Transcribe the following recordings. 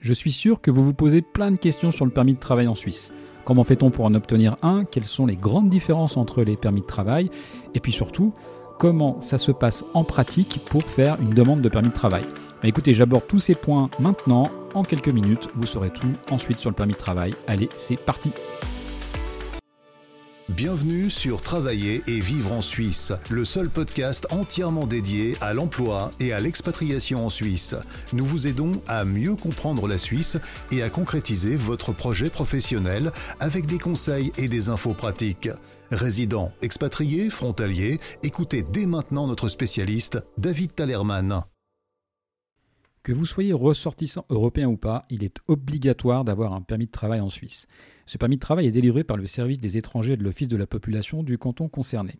Je suis sûr que vous vous posez plein de questions sur le permis de travail en Suisse. Comment fait-on pour en obtenir un? Quelles sont les grandes différences entre les permis de travail? Et puis surtout, comment ça se passe en pratique pour faire une demande de permis de travail? Bah Écoutez, j'aborde tous ces points maintenant. En quelques minutes, vous saurez tout ensuite sur le permis de travail. Allez, c'est parti Bienvenue sur Travailler et vivre en Suisse, le seul podcast entièrement dédié à l'emploi et à l'expatriation en Suisse. Nous vous aidons à mieux comprendre la Suisse et à concrétiser votre projet professionnel avec des conseils et des infos pratiques. Résidents, expatriés, frontaliers, écoutez dès maintenant notre spécialiste, David Talerman. Que vous soyez ressortissant européen ou pas, il est obligatoire d'avoir un permis de travail en Suisse. Ce permis de travail est délivré par le service des étrangers de l'Office de la population du canton concerné.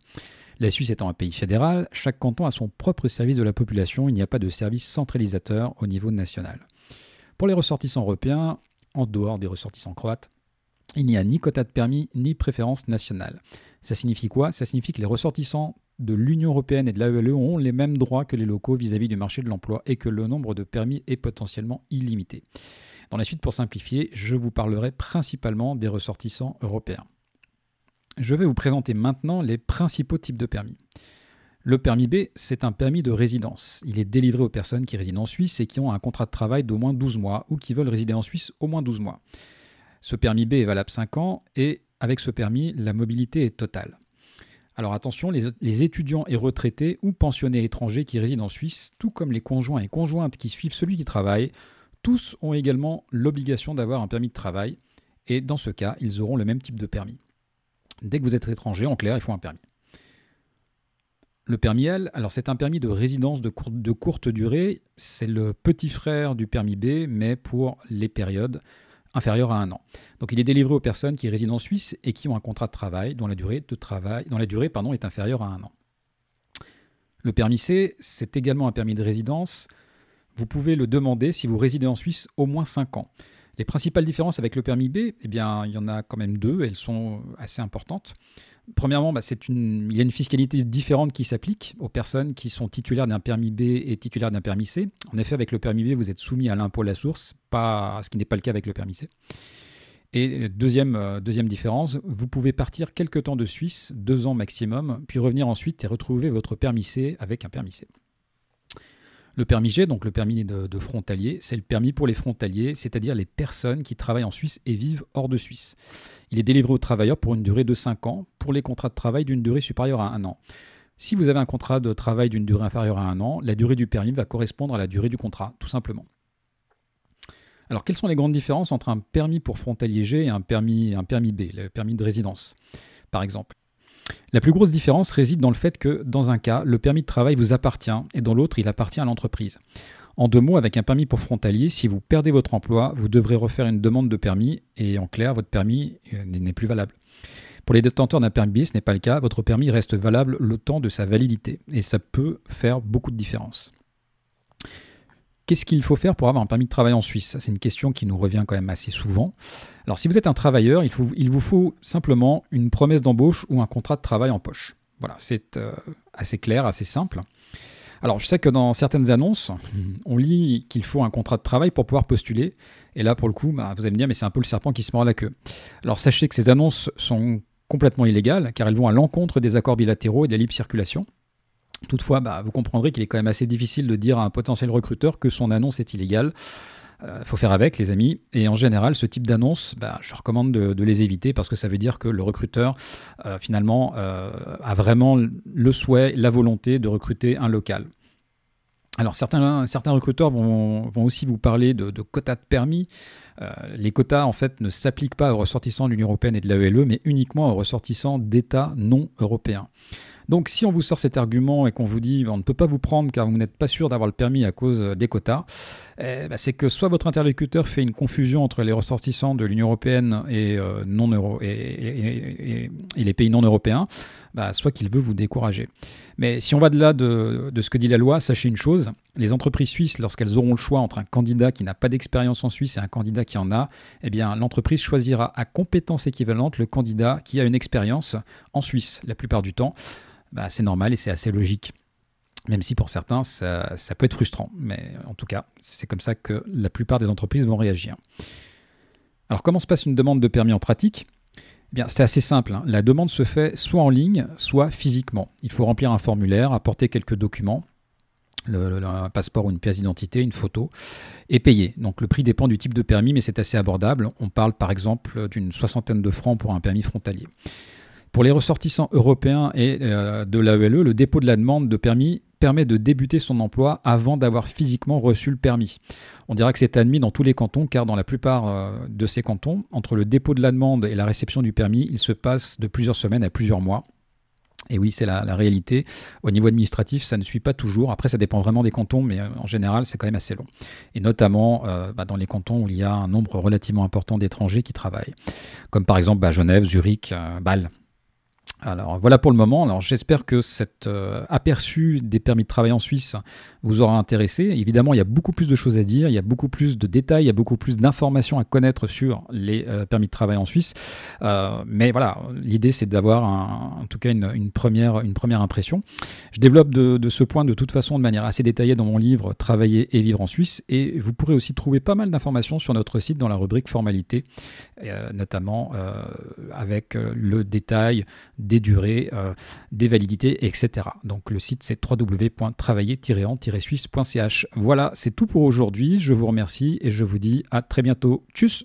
La Suisse étant un pays fédéral, chaque canton a son propre service de la population, il n'y a pas de service centralisateur au niveau national. Pour les ressortissants européens, en dehors des ressortissants croates, il n'y a ni quota de permis ni préférence nationale. Ça signifie quoi? Ça signifie que les ressortissants de l'Union européenne et de l'AELE ont les mêmes droits que les locaux vis-à-vis du marché de l'emploi et que le nombre de permis est potentiellement illimité. Dans la suite, pour simplifier, je vous parlerai principalement des ressortissants européens. Je vais vous présenter maintenant les principaux types de permis. Le permis B, c'est un permis de résidence. Il est délivré aux personnes qui résident en Suisse et qui ont un contrat de travail d'au moins 12 mois ou qui veulent résider en Suisse au moins 12 mois. Ce permis B est valable 5 ans et avec ce permis, la mobilité est totale. Alors attention, les, étudiants et retraités ou pensionnés étrangers qui résident en Suisse, tout comme les conjoints et conjointes qui suivent celui qui travaille, tous ont également l'obligation d'avoir un permis de travail et dans ce cas, ils auront le même type de permis. Dès que vous êtes étranger, en clair, il faut un permis. Le permis L, alors c'est un permis de résidence de, de courte durée, c'est le petit frère du permis B, mais pour les périodes inférieur à un an. Donc il est délivré aux personnes qui résident en Suisse et qui ont un contrat de travail dont la durée, de travail, dont la est inférieure à un an. Le permis C, c'est également un permis de résidence. Vous pouvez le demander si vous résidez en Suisse au moins 5 ans. Les principales différences avec le permis B, eh bien, il y en a quand même deux, elles sont assez importantes. Premièrement, bah, il y a une fiscalité différente qui s'applique aux personnes qui sont titulaires d'un permis B et titulaires d'un permis C. En effet, avec le permis B, vous êtes soumis à l'impôt à la source, ce qui n'est pas le cas avec le permis C. Et deuxième, euh, deuxième différence, vous pouvez partir quelques temps de Suisse, deux ans maximum, puis revenir ensuite et retrouver votre permis C avec un permis C. Le permis G, donc le permis de, frontalier, c'est le permis pour les frontaliers, c'est-à-dire les personnes qui travaillent en Suisse et vivent hors de Suisse. Il est délivré aux travailleurs pour une durée de 5 ans, pour les contrats de travail d'une durée supérieure à un an. Si vous avez un contrat de travail d'une durée inférieure à un an, la durée du permis va correspondre à la durée du contrat, tout simplement. Alors, quelles sont les grandes différences entre un permis pour frontalier G et un permis, un permis B, le permis de résidence, par exemple? La plus grosse différence réside dans le fait que, dans un cas, le permis de travail vous appartient et dans l'autre, il appartient à l'entreprise. En deux mots, avec un permis pour frontalier, si vous perdez votre emploi, vous devrez refaire une demande de permis et en clair, votre permis euh, n'est plus valable. Pour les détenteurs d'un permis B, ce n'est pas le cas, votre permis reste valable le temps de sa validité et ça peut faire beaucoup de différence. Qu'est-ce qu'il faut faire pour avoir un permis de travail en Suisse? C'est une question qui nous revient quand même assez souvent. Alors si vous êtes un travailleur, il, vous faut simplement une promesse d'embauche ou un contrat de travail en poche. Voilà, c'est euh, assez clair, assez simple. Alors je sais que dans certaines annonces, on lit qu'il faut un contrat de travail pour pouvoir postuler. Et là, pour le coup, bah, vous allez me dire, mais c'est un peu le serpent qui se mord la queue. Alors sachez que ces annonces sont complètement illégales, car elles vont à l'encontre des accords bilatéraux et de la libre circulation. Toutefois, bah, vous comprendrez qu'il est quand même assez difficile de dire à un potentiel recruteur que son annonce est illégale. Il euh, faut faire avec, les amis. Et en général, ce type d'annonce, bah, je recommande de, les éviter parce que ça veut dire que le recruteur, euh, finalement, euh, a vraiment le souhait, la volonté de recruter un local. Alors certains recruteurs vont, aussi vous parler de, quotas de permis. Les quotas en fait ne s'appliquent pas aux ressortissants de l'Union européenne et de l'AELE, mais uniquement aux ressortissants d'États non européens. Donc si on vous sort cet argument et qu'on vous dit on ne peut pas vous prendre car vous n'êtes pas sûr d'avoir le permis à cause des quotas, eh ben, c'est que soit votre interlocuteur fait une confusion entre les ressortissants de l'Union européenne et, euh, non et, les pays non européens, bah, soit qu'il veut vous décourager. Mais si on va de là de, ce que dit la loi, sachez une chose, les entreprises suisses, lorsqu'elles auront le choix entre un candidat qui n'a pas d'expérience en Suisse et un candidat qui en a, eh bien l'entreprise choisira à compétence équivalente le candidat qui a une expérience en Suisse la plupart du temps bah, c'est normal et c'est assez logique. même si pour certains, ça, peut être frustrant. Mais en tout cas, c'est comme ça que la plupart des entreprises vont réagir. Alors comment se passe une demande de permis en pratique? Eh Bien, c'est assez simple. Hein. La demande se fait soit en ligne, soit physiquement. Il faut remplir un formulaire, apporter quelques documents, un passeport ou une pièce d'identité, une photo, et payer. Donc le prix dépend du type de permis, mais c'est assez abordable. On parle par exemple d'une soixantaine de francs pour un permis frontalier. Pour les ressortissants européens et euh, de l'AELE, le dépôt de la demande de permis permet de débuter son emploi avant d'avoir physiquement reçu le permis. On dira que c'est admis dans tous les cantons, car dans la plupart euh, de ces cantons, entre le dépôt de la demande et la réception du permis, il se passe de plusieurs semaines à plusieurs mois. Et oui, c'est la, réalité. Au niveau administratif, ça ne suit pas toujours. Après, ça dépend vraiment des cantons, mais euh, en général, c'est quand même assez long. Et notamment bah, dans les cantons où il y a un nombre relativement important d'étrangers qui travaillent, comme par exemple bah, Genève, Zurich, Bâle. Alors voilà pour le moment. Alors j'espère que cet euh, aperçu des permis de travail en Suisse vous aura intéressé. Évidemment, il y a beaucoup plus de choses à dire, il y a beaucoup plus de détails, il y a beaucoup plus d'informations à connaître sur les euh, permis de travail en Suisse. Euh, mais voilà, l'idée c'est d'avoir en tout cas une, première, une première impression. Je développe de, ce point de toute façon de manière assez détaillée dans mon livre Travailler et vivre en Suisse. Et vous pourrez aussi trouver pas mal d'informations sur notre site dans la rubrique formalité, notamment avec le détail des durées, euh, des validités, etc. Donc le site c'est www.travailler-en-suisse.ch. Voilà, c'est tout pour aujourd'hui. Je vous remercie et je vous dis à très bientôt. Tchuss